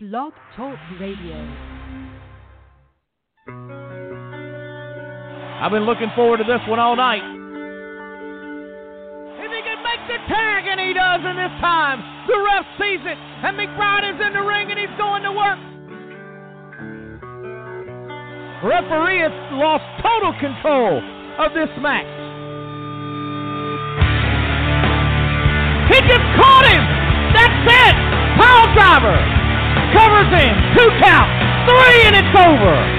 Blog Talk Radio. I've been looking forward to this one all night. If he can make the tag, and he does in this time, the ref sees it, and McBride is in the ring, and he's going to work. Referee has lost total control of this match. He just caught him. That's it. Power driver covers him. Two count, three, and it's over.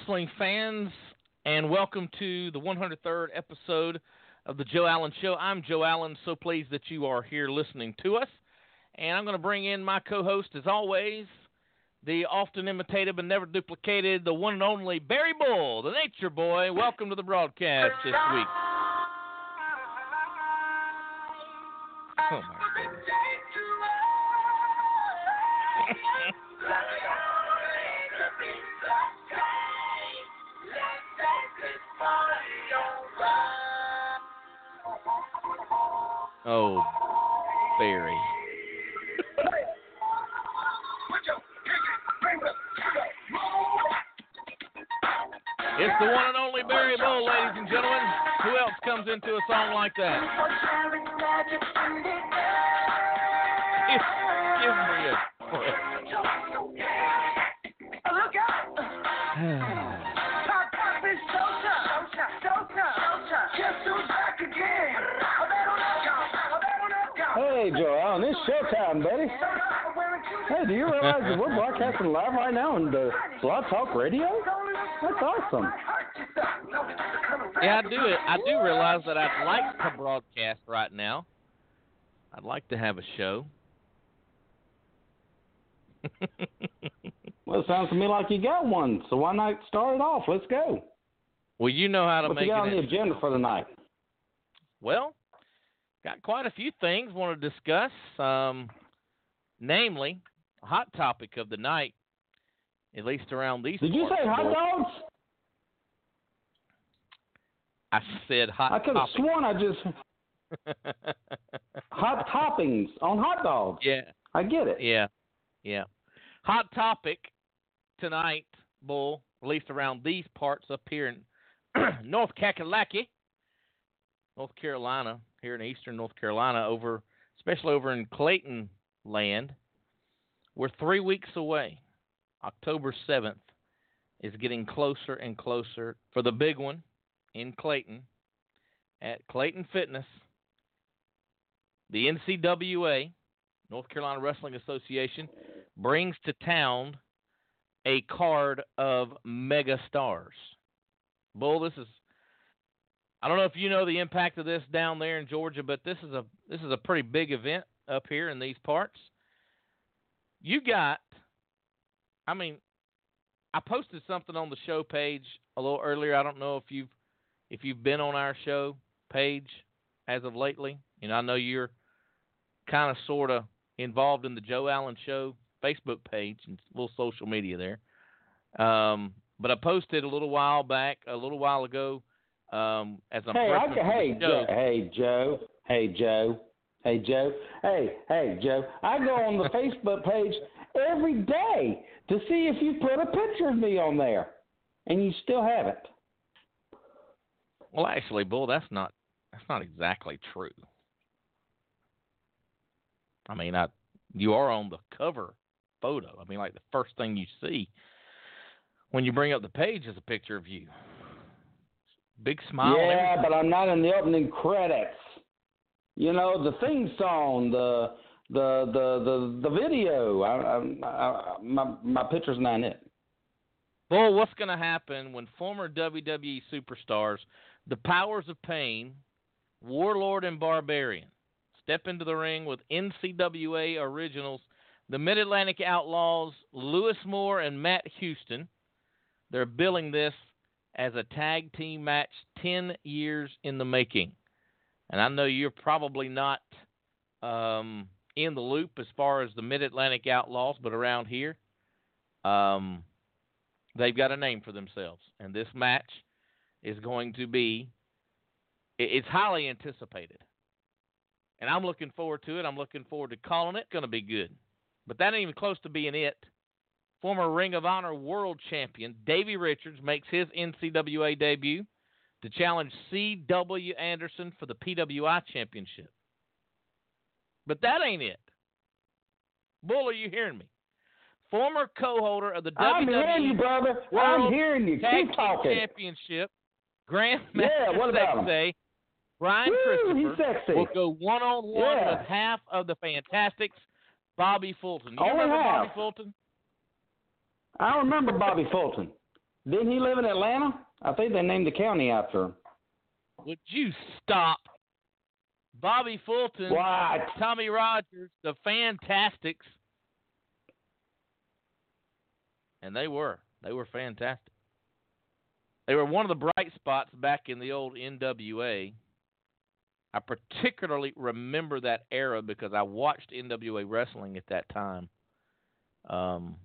Wrestling fans, and welcome to the 103rd episode of the Joe Allen Show. I'm Joe Allen, so pleased that you are here listening to us. And I'm going to bring in my co host, as always, the often imitated but never duplicated, the one and only Barry Bull, the Nature Boy. Welcome to the broadcast this week. Oh, Oh, Barry. It's the one and only Barry Bull, ladies and gentlemen. Who else comes into a song like that? Give, give me a break. Showtime, buddy. Hey, do you realize that we're broadcasting live right now on the Blog Talk Radio? That's awesome. Yeah, I do it. I do realize that I'd like to broadcast right now. I'd like to have a show. Well, it sounds to me like you got one, so why not start it off? Let's go. well, you know how to What make you got on the agenda for the night? Well, got quite a few things want to discuss. Um, namely, a hot topic of the night, at least around these. Did you say hot dogs? I said hot I could have sworn I just hot toppings on hot dogs. yeah, I get it. yeah, yeah. Hot topic tonight, Bull, at least around these parts up here in North Kakalaki, North Carolina, here in eastern North Carolina, over especially over in Clayton land. We're three weeks away. October seventh is getting closer and closer for the big one in Clayton at Clayton Fitness. The NCWA, North Carolina Wrestling Association, brings to town a card of mega stars. Bull, this is I don't know if you know the impact of this down there in Georgia, but this is a this is a pretty big event up here in these parts. You got I mean, I posted something on the show page a little earlier. I don't know if you've if you've been on our show page as of lately. You know, I know you're kind of sort of involved in the Joe Allen Show Facebook page and little social media there. Um, but I posted a little while back, a little while ago, um, as I'm Hey, I, prepping ca- for hey, the show. Jo- hey, Joe. Hey, Joe. Hey, Joe. Hey, hey, Joe. I go on the Facebook page every day to see if you put a picture of me on there, and you still haven't. Well, actually, Bull, that's not that's not exactly true. I mean, I you are on the cover photo. I mean, like the first thing you see when you bring up the page is a picture of you. Big smile. yeah, but I'm not in the opening credits. You know, the theme song, the the the the, the video. I, I, I, my my picture's not in it. Well, what's going to happen when former WWE superstars, the Powers of Pain, Warlord and Barbarian, step into the ring with NCWA originals, the Mid Atlantic Outlaws, Lewis Moore and Matt Houston? They're billing this as a tag team match 10 years in the making. And I know you're probably not um, in the loop as far as the Mid Atlantic Outlaws, but around here, um, they've got a name for themselves. And this match is going to be, it's highly anticipated. And I'm looking forward to it. I'm looking forward to calling it. Going to be good. But that ain't even close to being it. Former Ring of Honor World Champion Davey Richards makes his NCWA debut to challenge C.W. Anderson for the PWI Championship. But that ain't it. Bull, are you hearing me? Former co-holder of the I'm WWE hearing you, brother. World I'm hearing you. Tag Keep talking. Championship, Grandmaster Yeah, what about? Sexay, Brian Woo, he's Christopher sexy. will go one on one Yeah. with half of the Fantastics, Bobby Fulton. You Only remember Bobby. Fulton? I remember Bobby Fulton. Didn't he live in Atlanta? I think they named the county after him. Would you stop? Bobby Fulton, What? Tommy Rogers, the Fantastics. And they were. They were fantastic. They were one of the bright spots back in the old NWA. I particularly remember that era because I watched NWA wrestling at that time, um,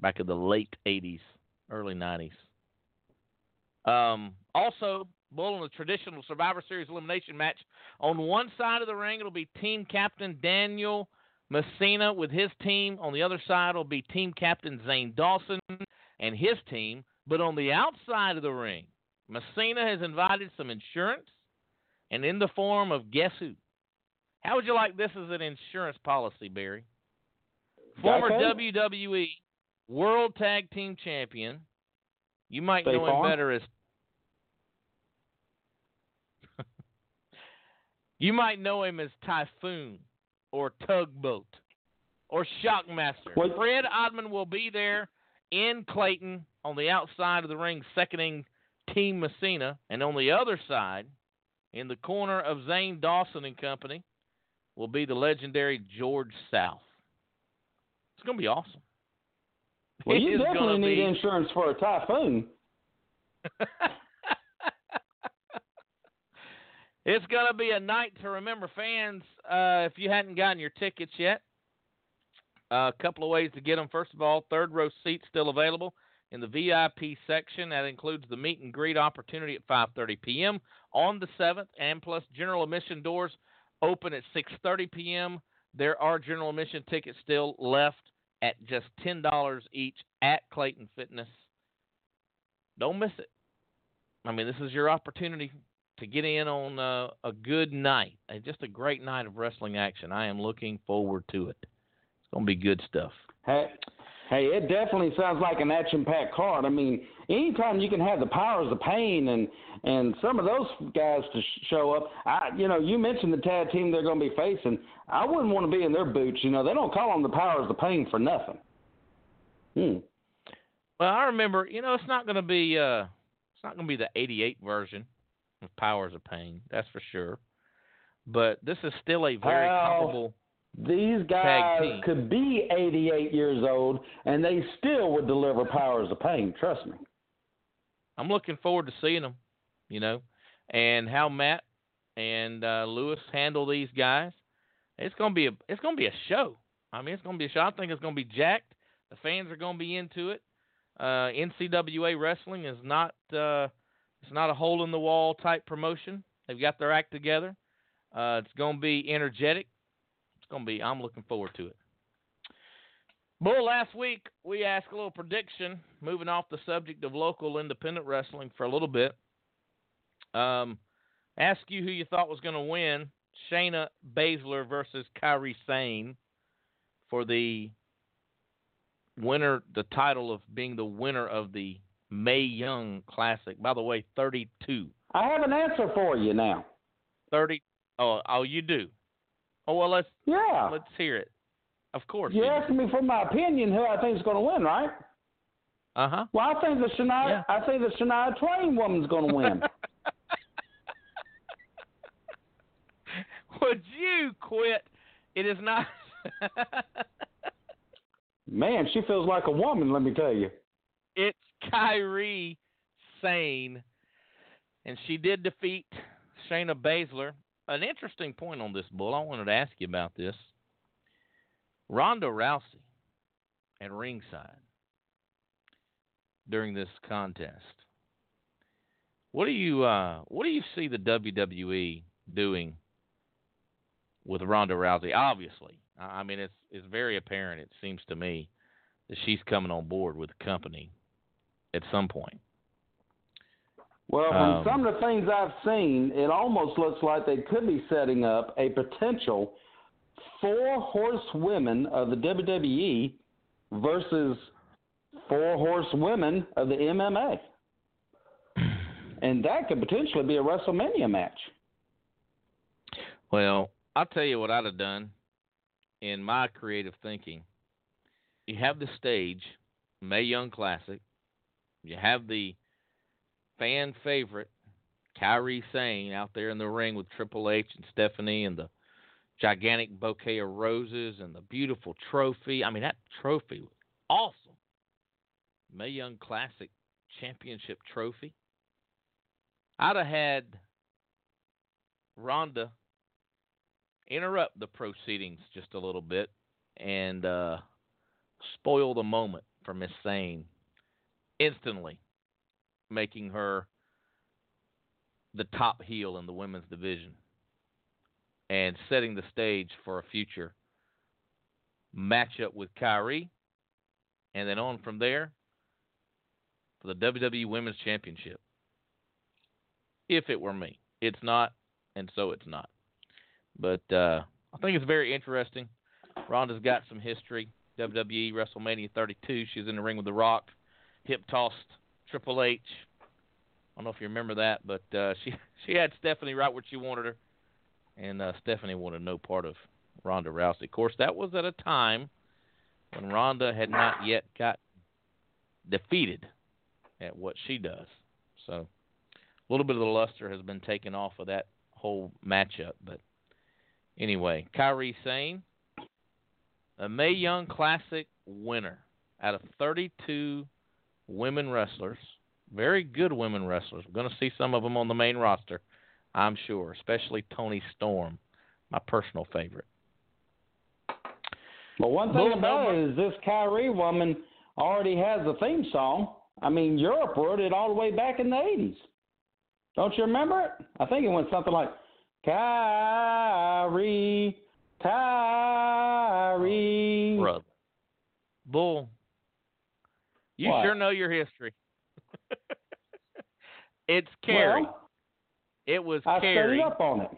back in the late 80s, early 90s. Um, also, Bull in the traditional Survivor Series elimination match. On one side of the ring, it'll be team captain Daniel Messina with his team. On the other side, it'll be team captain Zane Dawson and his team. But on the outside of the ring, Messina has invited some insurance, and in the form of guess who? How would you like this as an insurance policy, Barry? Former WWE World Tag Team Champion. You might know him better as You might know him as Typhoon or Tugboat or Shockmaster. What- Fred Ottman will be there in Clayton on the outside of the ring, seconding Team Messina, and on the other side, in the corner of Zane Dawson and company, will be the legendary George South. It's going to be awesome. Well, you definitely need be- insurance for a typhoon. it's going to be a night to remember, fans. Uh, if you hadn't gotten your tickets yet, uh, a couple of ways to get them. First of all, third row seats still available in the VIP section. That includes the meet and greet opportunity at 5:30 p.m. on the 7th, and plus general admission doors open at 6:30 p.m. There are general admission tickets still left at just ten dollars each at Clayton Fitness. Don't miss it. I mean, this is your opportunity to get in on uh, a good night, and just a great night of wrestling action. I am looking forward to it. It's going to be good stuff. Hey, hey, it definitely sounds like an action-packed card. I mean, anytime you can have the powers of pain and and some of those guys to sh- show up. I, you know, you mentioned the tag team they're going to be facing. I wouldn't want to be in their boots. You know, they don't call them the powers of pain for nothing. Hmm. Well, I remember, you know, it's not going to be uh, it's not going to be the '88 version of Powers of Pain, that's for sure. But this is still a very Well, comparable. These guys could be 88 years old and they still would deliver powers of pain. Trust me. I'm looking forward to seeing them, you know, and how Matt and uh, Lewis handle these guys. It's gonna be a it's gonna be a show. I mean, it's gonna be a show. I think it's gonna be jacked. The fans are gonna be into it. Uh, NCWA wrestling is not uh, it's not a hole in the wall type promotion. They've got their act together. Uh, it's gonna be energetic. It's gonna be. I'm looking forward to it. Bull, last week we asked a little prediction, moving off the subject of local independent wrestling for a little bit. Um, ask you who you thought was going to win Shayna Baszler versus Kairi Sane for the winner, the title of being the winner of the Mae Young Classic. By the way, 32. I have an answer for you now. 30. Oh, oh, you do. Oh well, let's Yeah. let's hear it. Of course. You're you asking me for my opinion who I think is going to win, right? Uh huh. Well, I think the Shania, Yeah. I think the Shania Twain woman's going to win. Would you quit? It is not. Man, she feels like a woman. Let me tell you. it's Kairi Sane, and she did defeat Shayna Baszler. An interesting point on this bull. I wanted to ask you about this. Ronda Rousey at ringside during this contest. What do you uh, what do you see the WWE doing with Ronda Rousey? Obviously, I mean it's it's very apparent. It seems to me that she's coming on board with the company at some point. Well, from Um, some of the things I've seen, it almost looks like they could be setting up a potential four horsewomen of the WWE versus four horsewomen of the MMA. And that could potentially be a WrestleMania match. Well, I'll tell you what I'd have done in my creative thinking. You have the stage, Mae Young Classic. You have the fan favorite, Kairi Sane, out there in the ring with Triple H and Stephanie and the gigantic bouquet of roses and the beautiful trophy. I mean, that trophy was awesome. Mae Young Classic Championship trophy. I'd have had Ronda interrupt the proceedings just a little bit and uh, spoil the moment for Miss Sane, instantly making her the top heel in the women's division and setting the stage for a future matchup with Kairi, and then on from there for the WWE Women's Championship. If it were me, it's not, and so it's not. But uh, I think it's very interesting. Ronda's got some history. WWE WrestleMania 32, she's in the ring with The Rock, hip tossed Triple H. I don't know if you remember that, but uh, she she had Stephanie right where she wanted her, and uh, Stephanie wanted no part of Ronda Rousey. Of course, that was at a time when Ronda had not yet got defeated at what she does. So a little bit of the luster has been taken off of that whole matchup. But anyway, Kairi Sane, a Mae Young Classic winner out of 32 women wrestlers, very good women wrestlers. We're going to see some of them on the main roster, I'm sure, especially Toni Storm, my personal favorite. But one thing Little about moment. it is this Kairi woman already has a theme song. I mean, Europe wrote it all the way back in the 80s. Don't you remember it? I think it went something like Kyrie, Kyrie. Brother. Bull, you What? sure know your history. it's Carrie. Well, it was I Carrie. studied up on it.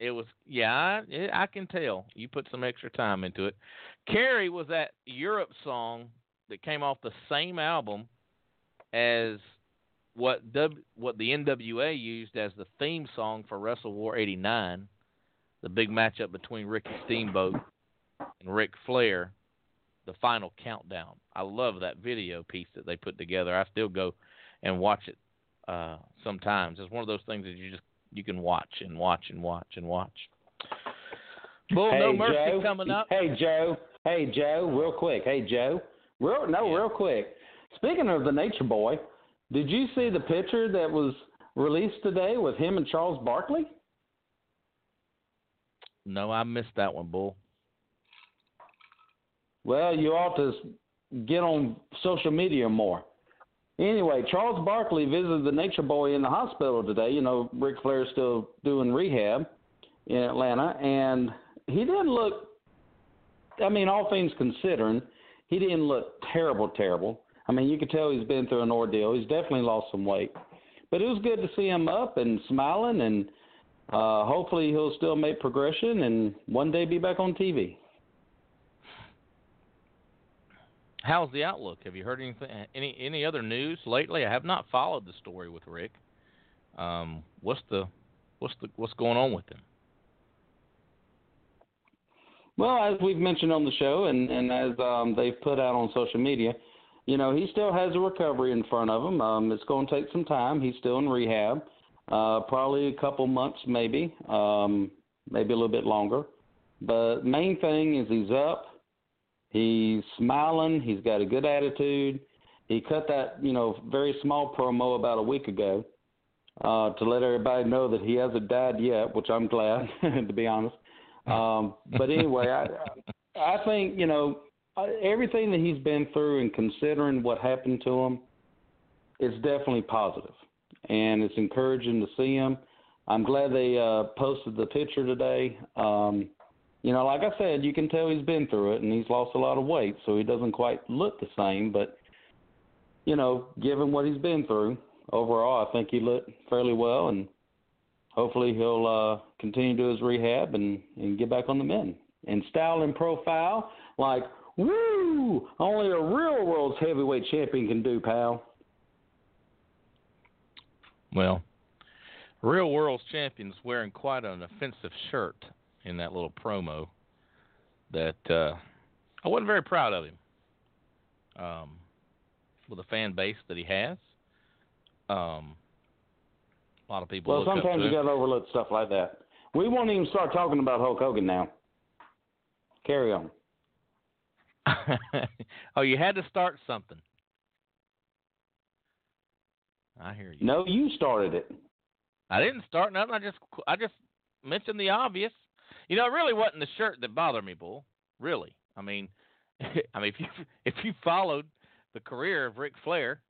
It was yeah, I, it, I can tell. You put some extra time into it. Carrie was that Europe song that came off the same album as what w, what the NWA used as the theme song for Wrestle War '89, the big matchup between Ricky Steamboat and Ric Flair, the final countdown. I love that video piece that they put together. I still go and watch it uh, sometimes. It's one of those things that you just you can watch and watch and watch and watch. Bull hey, No Mercy Joe. coming up. Hey, Joe. Hey, Joe. Real quick. Hey, Joe. Real no, Yeah. real quick. Speaking of the Nature Boy, did you see the picture that was released today with him and Charles Barkley? No, I missed that one, Bull. Well, you ought to get on social media more. Anyway, Charles Barkley visited the Nature Boy in the hospital today. You know, Ric Flair's still doing rehab in Atlanta, and he didn't look. I mean, all things considering, he didn't look terrible, terrible. I mean, you could tell he's been through an ordeal. He's definitely lost some weight, but it was good to see him up and smiling, and uh, hopefully he'll still make progression and one day be back on TV. How's the outlook? Have you heard anything? Any any other news lately? I have not followed the story with Ric. Um, what's the what's the what's going on with him? Well, as we've mentioned on the show, and, and as um, they've put out on social media, you know, he still has a recovery in front of him. Um, it's going to take some time. He's still in rehab, uh, probably a couple months, maybe, um, maybe a little bit longer. But main thing is he's up. He's smiling. He's got a good attitude. He cut that, you know, very small promo about a week ago uh, to let everybody know that he hasn't died yet, which I'm glad, to be honest. Um, but anyway, I I think you know uh, everything that he's been through and considering what happened to him, it's definitely positive, and it's encouraging to see him. I'm glad they uh, posted the picture today. Um, you know, like I said, you can tell he's been through it, and he's lost a lot of weight, so he doesn't quite look the same. But you know, given what he's been through, overall, I think he looked fairly well, and hopefully he'll uh, continue to his rehab and and get back on the men. And style and profile, like Woo! Only a real world's heavyweight champion can do, pal. Well, real world's champion's wearing quite an offensive shirt in that little promo. That uh, I wasn't very proud of him. Um, with the fan base that he has, um, a lot of people. Well, sometimes you got to overlook stuff like that. We won't even start talking about Hulk Hogan now. Carry on. oh, you had to start something. I hear you. No, you started it. I didn't start nothing. I just I just mentioned the obvious. You know, it really wasn't the shirt that bothered me, bull. Really. I mean, I mean, if you if you followed the career of Ric Flair,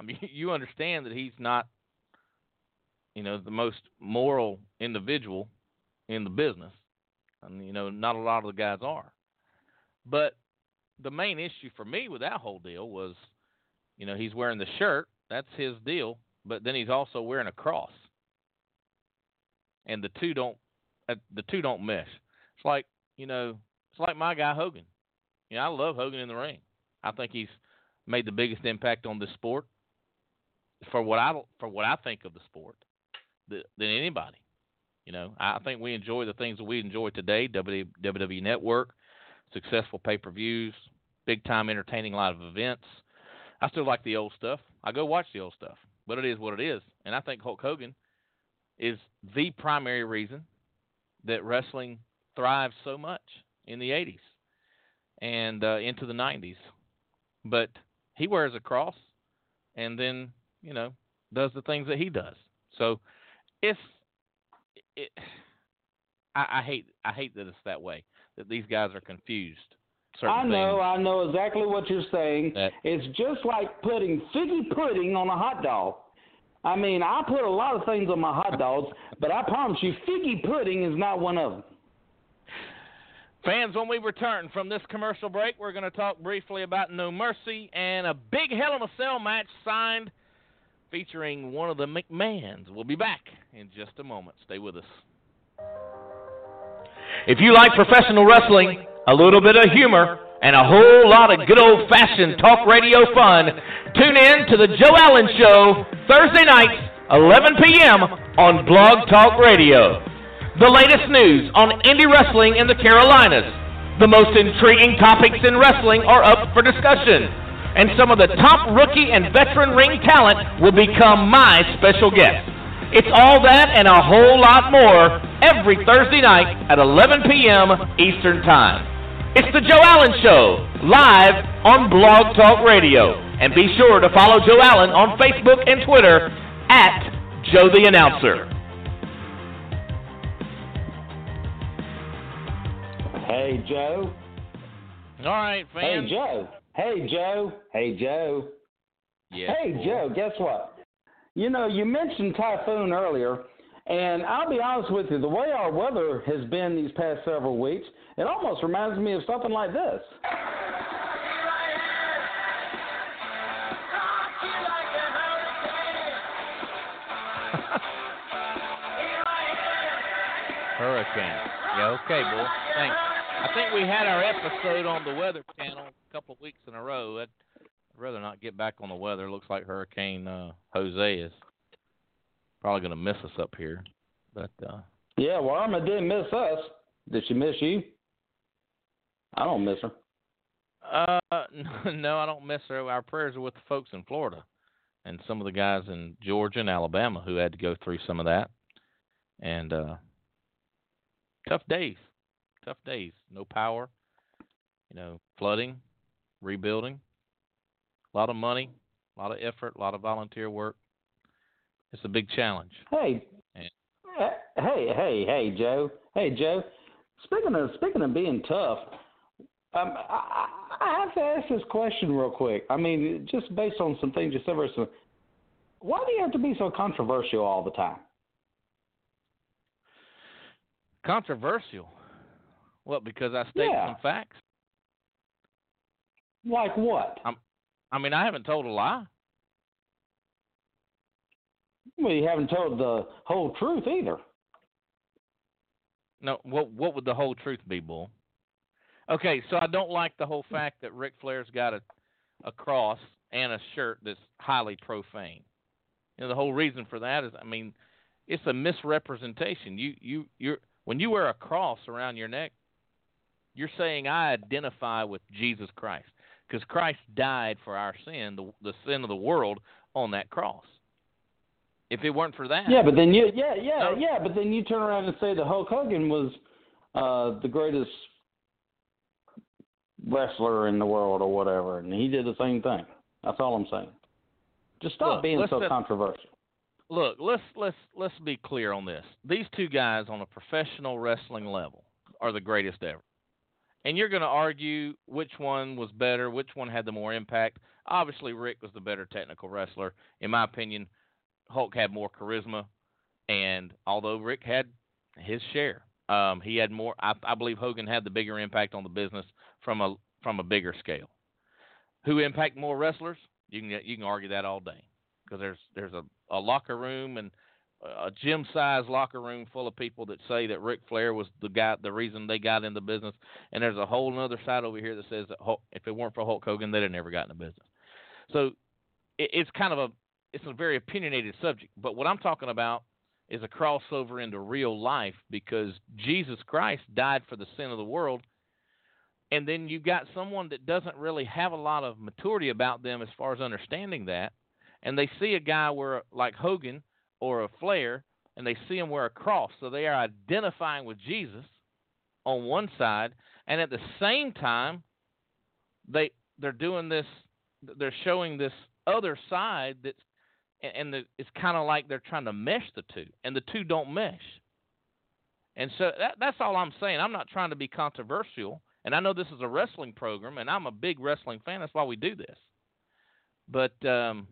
I mean, you understand that he's not, you know, the most moral individual in the business. And you know, not a lot of the guys are. But the main issue for me with that whole deal was, you know, he's wearing the shirt. That's his deal. But then he's also wearing a cross. And the two don't Uh, the two don't mesh. It's like you know, it's like my guy Hogan. You know, I love Hogan in the ring. I think he's made the biggest impact on this sport for what I for what I think of the sport than anybody. You know, I think we enjoy the things that we enjoy today. WWE Network, successful pay per views, big time entertaining live events. I still like the old stuff. I go watch the old stuff, but it is what it is. And I think Hulk Hogan is the primary reason that wrestling thrived so much in the 80s and uh, into the 90s. But he wears a cross and then, you know, does the things that he does. So it's it, I, I hate I hate that it's that way that these guys are confused. I know. I know exactly what you're saying. That, it's just like putting figgy pudding on a hot dog. I mean, I put a lot of things on my hot dogs, but I promise you, figgy pudding is not one of them. Fans, when we return from this commercial break, we're going to talk briefly about No Mercy and a big Hell in a Cell match signed featuring one of the McMahons. We'll be back in just a moment. Stay with us. If you like professional wrestling, a little bit of humor, and a whole lot of good old fashioned talk radio fun, tune in to The Joe Allen Show, Thursday nights, 11 p.m. on Blog Talk Radio. The latest news on indie wrestling in the Carolinas. The most intriguing topics in wrestling are up for discussion. And some of the top rookie and veteran ring talent will become my special guests. It's all that and a whole lot more every Thursday night at 11 p.m. Eastern Time. It's the Joe Allen Show, live on Blog Talk Radio. And be sure to follow Joe Allen on Facebook and Twitter at Joe the Announcer. Hey, Joe. All right, fans. Hey, Joe. Hey, Joe. Hey, Joe. Yes, hey, boy. Joe, guess what? You know, you mentioned typhoon earlier, and I'll be honest with you, the way our weather has been these past several weeks, it almost reminds me of something like this. Hurricane. Yeah, okay, boy. Thanks. I think we had our episode on the Weather Channel a couple of weeks in a row. I'd rather not get back on the weather. Looks like Hurricane uh, Jose is probably going to miss us up here. But uh, Yeah, well, Irma didn't miss us. Did she miss you? I don't miss her. Uh, no, I don't miss her. Our prayers are with the folks in Florida, and some of the guys in Georgia and Alabama who had to go through some of that, and uh, tough days, tough days. No power, you know, flooding, rebuilding, a lot of money, a lot of effort, a lot of volunteer work. It's a big challenge. Hey, Yeah. hey, hey, hey, Joe. Hey, Joe. Speaking of speaking of being tough, um, I, I have to ask this question real quick. I mean, just based on some things you said recently, why do you have to be so controversial all the time? Controversial. What? Because I state Yeah. some facts. Like what? I'm, I mean, I haven't told a lie. Well, you haven't told the whole truth either. No, what what would the whole truth be, Bull? Okay, so I don't like the whole fact that Ric Flair's got a a cross and a shirt that's highly profane. You know, the whole reason for that is, I mean, it's a misrepresentation. You you you're when you wear a cross around your neck, you're saying I identify with Jesus Christ because Christ died for our sin, the the sin of the world, on that cross. If it weren't for that, Yeah, but then you, yeah, yeah, yeah, but then you turn around and say that Hulk Hogan was uh, the greatest wrestler in the world or whatever, and he did the same thing. That's all I'm saying. Just stop Look, being so set- controversial. look, let's let's let's be clear on this. These two guys on a professional wrestling level are the greatest ever. And you're going to argue which one was better, which one had the more impact. Obviously, Ric was the better technical wrestler. In my opinion, Hulk had more charisma, and although Ric had his share, um, he had more. I, I believe Hogan had the bigger impact on the business from a from a bigger scale. Who impact more wrestlers? You can you can argue that all day because there's there's a, a locker room and a gym sized locker room full of people that say that Ric Flair was the guy the reason they got in the business and there's a whole other side over here that says that Hulk, if it weren't for Hulk Hogan they'd have never gotten in the business. So it, it's kind of a it's a very opinionated subject, but what I'm talking about is a crossover into real life because Jesus Christ died for the sin of the world and then you've got someone that doesn't really have a lot of maturity about them as far as understanding that and they see a guy where like Hogan or a Flair and they see him wear a cross. So they are identifying with Jesus on one side and at the same time they they're doing this they're showing this other side that's and- and the, it's kind of like they're trying to mesh the two and the two don't mesh and so that, that's all I'm saying. I'm not trying to be controversial, and I know this is a wrestling program, and I'm a big wrestling fan. That's why we do this. But um,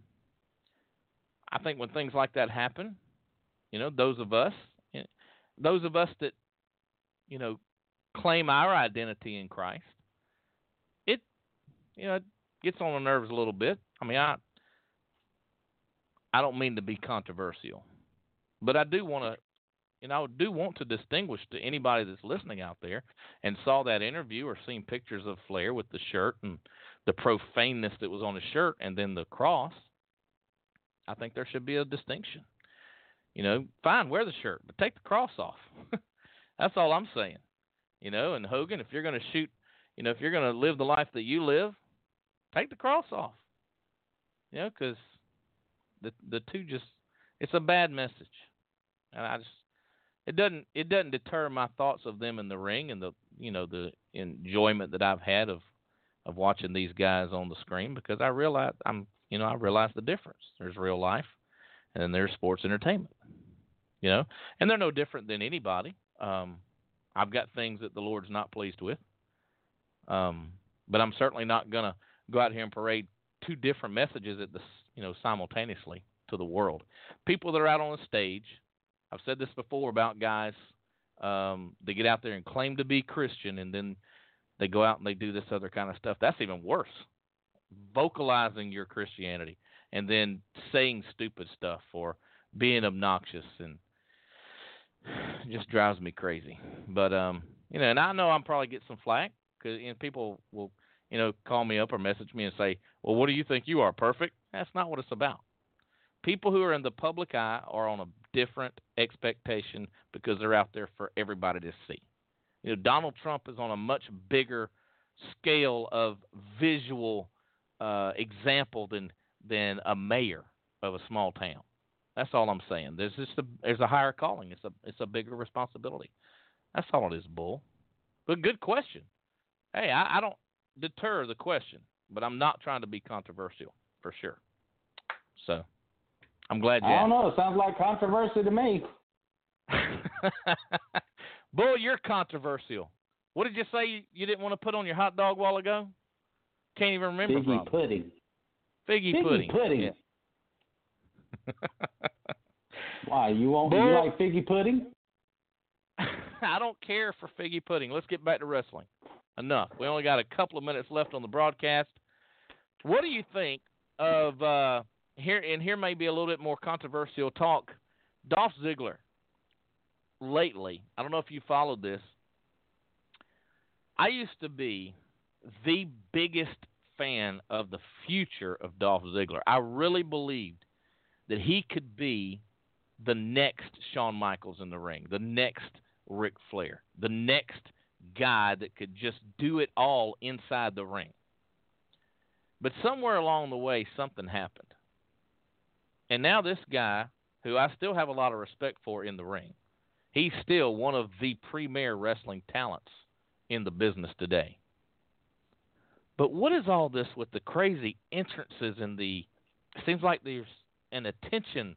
I think when things like that happen, you know, those of us, eh, those of us that, you know, claim our identity in Christ, it, you know, it gets on the nerves a little bit. I mean, I, I don't mean to be controversial, but I do want to and I do want to distinguish to anybody that's listening out there and saw that interview or seen pictures of Flair with the shirt and the profaneness that was on his shirt and then the cross. I think there should be a distinction. You know, fine, wear the shirt, but take the cross off. that's all I'm saying. You know, and Hogan, if you're going to shoot, you know, if you're going to live the life that you live, take the cross off. You know, because the the two just it's a bad message, and I just it doesn't it doesn't deter my thoughts of them in the ring and the you know the enjoyment that I've had of of watching these guys on the screen because I realize I'm you know I realize the difference. There's real life, and then there's sports entertainment. You know, and they're no different than anybody. Um, I've got things that the Lord's not pleased with, um, but I'm certainly not gonna go out here and parade two different messages at the you know simultaneously to the world. People that are out on the stage I've said this before about guys. Um, they get out there and claim to be Christian, and then they go out and they do this other kind of stuff. That's even worse. Vocalizing your Christianity and then saying stupid stuff or being obnoxious and just drives me crazy. But um, you know, and I know I'm probably get some flack because you know, people will you know call me up or message me and say, "Well, what do you think you are? Perfect?" That's not what it's about people who are in the public eye are on a different expectation because they're out there for everybody to see. You know, Donald Trump is on a much bigger scale of visual uh, example than than a mayor of a small town. That's all I'm saying. There's just a there's a higher calling. It's a it's a bigger responsibility. That's all it is, Bull. But good question. Hey, I, I don't deter the question, but I'm not trying to be controversial for sure. So I'm glad you I don't know. It sounds like controversy to me. Bull, you're controversial. What did you say you, you didn't want to put on your hot dog a while ago? Can't even remember. Figgy pudding. Figgy, Figgy pudding. pudding. Yeah. Why you want you Bull- like figgy pudding? I don't care for figgy pudding. Let's get back to wrestling. Enough. We only got a couple of minutes left on the broadcast. What do you think of uh, here? And here may be a little bit more controversial talk. Dolph Ziggler. Lately, I don't know if you followed this. I used to be the biggest fan of the future of Dolph Ziggler. I really believed that he could be the next Shawn Michaels in the ring, the next Ric Flair, the next guy that could just do it all inside the ring. But somewhere along the way, something happened. And now this guy, who I still have a lot of respect for in the ring, he's still one of the premier wrestling talents in the business today. But what is all this with the crazy entrances and the seems like there's an attention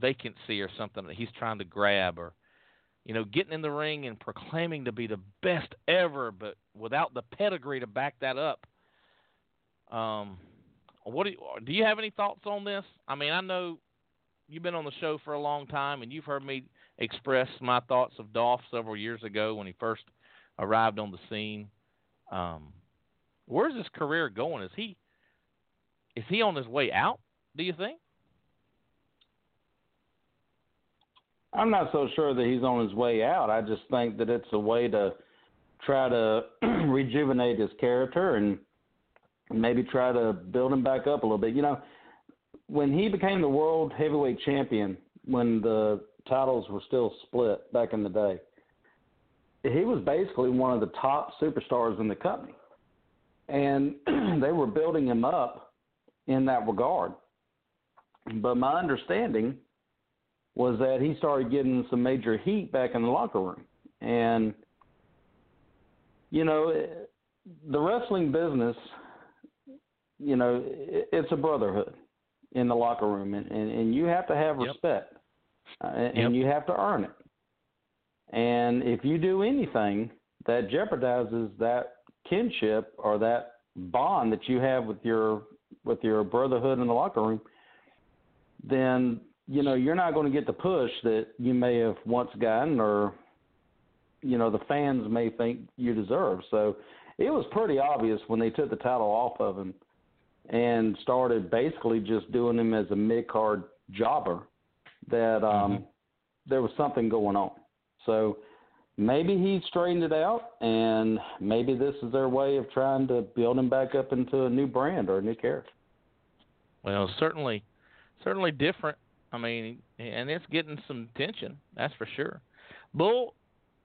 vacancy or something that he's trying to grab or you know getting in the ring and proclaiming to be the best ever but without the pedigree to back that up um what do you, do you have any thoughts on this? I mean i know you've been on the show for a long time and you've heard me express my thoughts of Dolph several years ago when he first arrived on the scene. Um where's his career going? Is he is he on his way out do you think? I'm not so sure that he's on his way out. I just think that it's a way to try to rejuvenate his character and maybe try to build him back up a little bit. You know, when he became the world heavyweight champion, when the titles were still split back in the day, he was basically one of the top superstars in the company. And they were building him up in that regard. But my understanding was that he started getting some major heat back in the locker room. And, you know, the wrestling business, you know, it- it's a brotherhood in the locker room, and, and, and you have to have Yep. respect, uh, and, Yep. and you have to earn it. And if you do anything that jeopardizes that kinship or that bond that you have with your with your brotherhood in the locker room, then you know you're not going to get the push that you may have once gotten, or you know the fans may think you deserve. So it was pretty obvious when they took the title off of him and started basically just doing him as a mid card jobber that um, Mhm. there was something going on. So maybe he straightened it out, and maybe this is their way of trying to build him back up into a new brand or a new character. Well, certainly, certainly different. I mean, and it's getting some attention. That's for sure. Bull,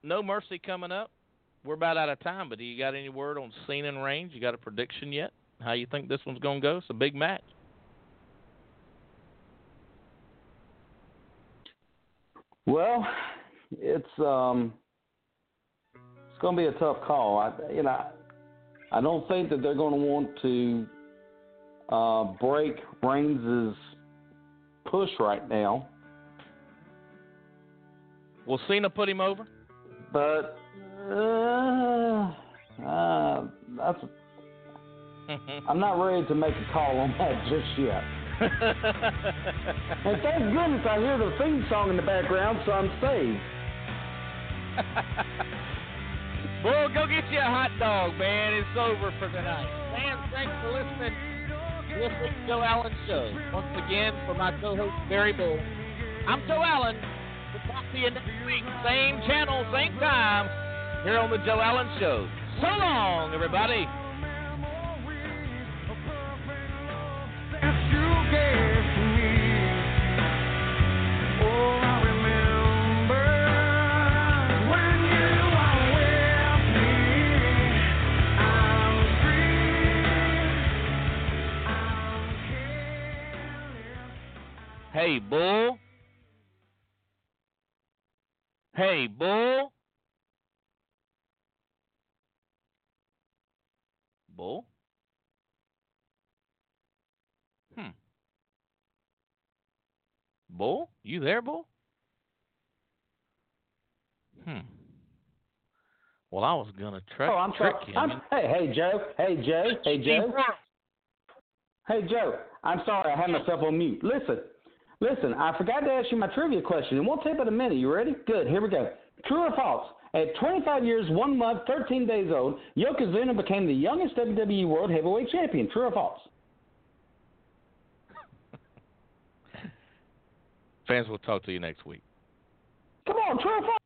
no mercy coming up. We're about out of time, but do you got any word on Cena and Reigns? You got a prediction yet? How you think this one's going to go? It's a big match. Well, it's um, it's going to be a tough call. I, you know, I don't think that they're going to want to uh, break Reigns' push right now, Will Cena put him over? but uh, uh, that's I'm not ready to make a call on that just yet. And thank goodness I hear the theme song in the background, so I'm saved. Bull, go get you a hot dog, man. It's over for tonight. Man, thanks for listening. Listening to Joe Allen Show. Once again, for my co-host Barry Bull, I'm Joe Allen. We'll talk to you next week, same channel, same time, here on the Joe Allen Show. So long, everybody. Hey, Bull. Hey, Bull. Bull. Hmm. Bull, you there, Bull? Hmm. Well, I was gonna try. Oh, I'm trick sorry. him. I'm, hey, hey, Joe. Hey, Joe. Hey, Joe. Hey, Joe. I'm sorry. I had myself on mute. Listen, listen. I forgot to ask you my trivia question. It won't take but a minute. You ready? Good. Here we go. True or false? At 25 years, one month, 13 days old, Yokozuna became the youngest WWE World Heavyweight Champion. True or false? Fans will talk to you next week. Come on, true or false?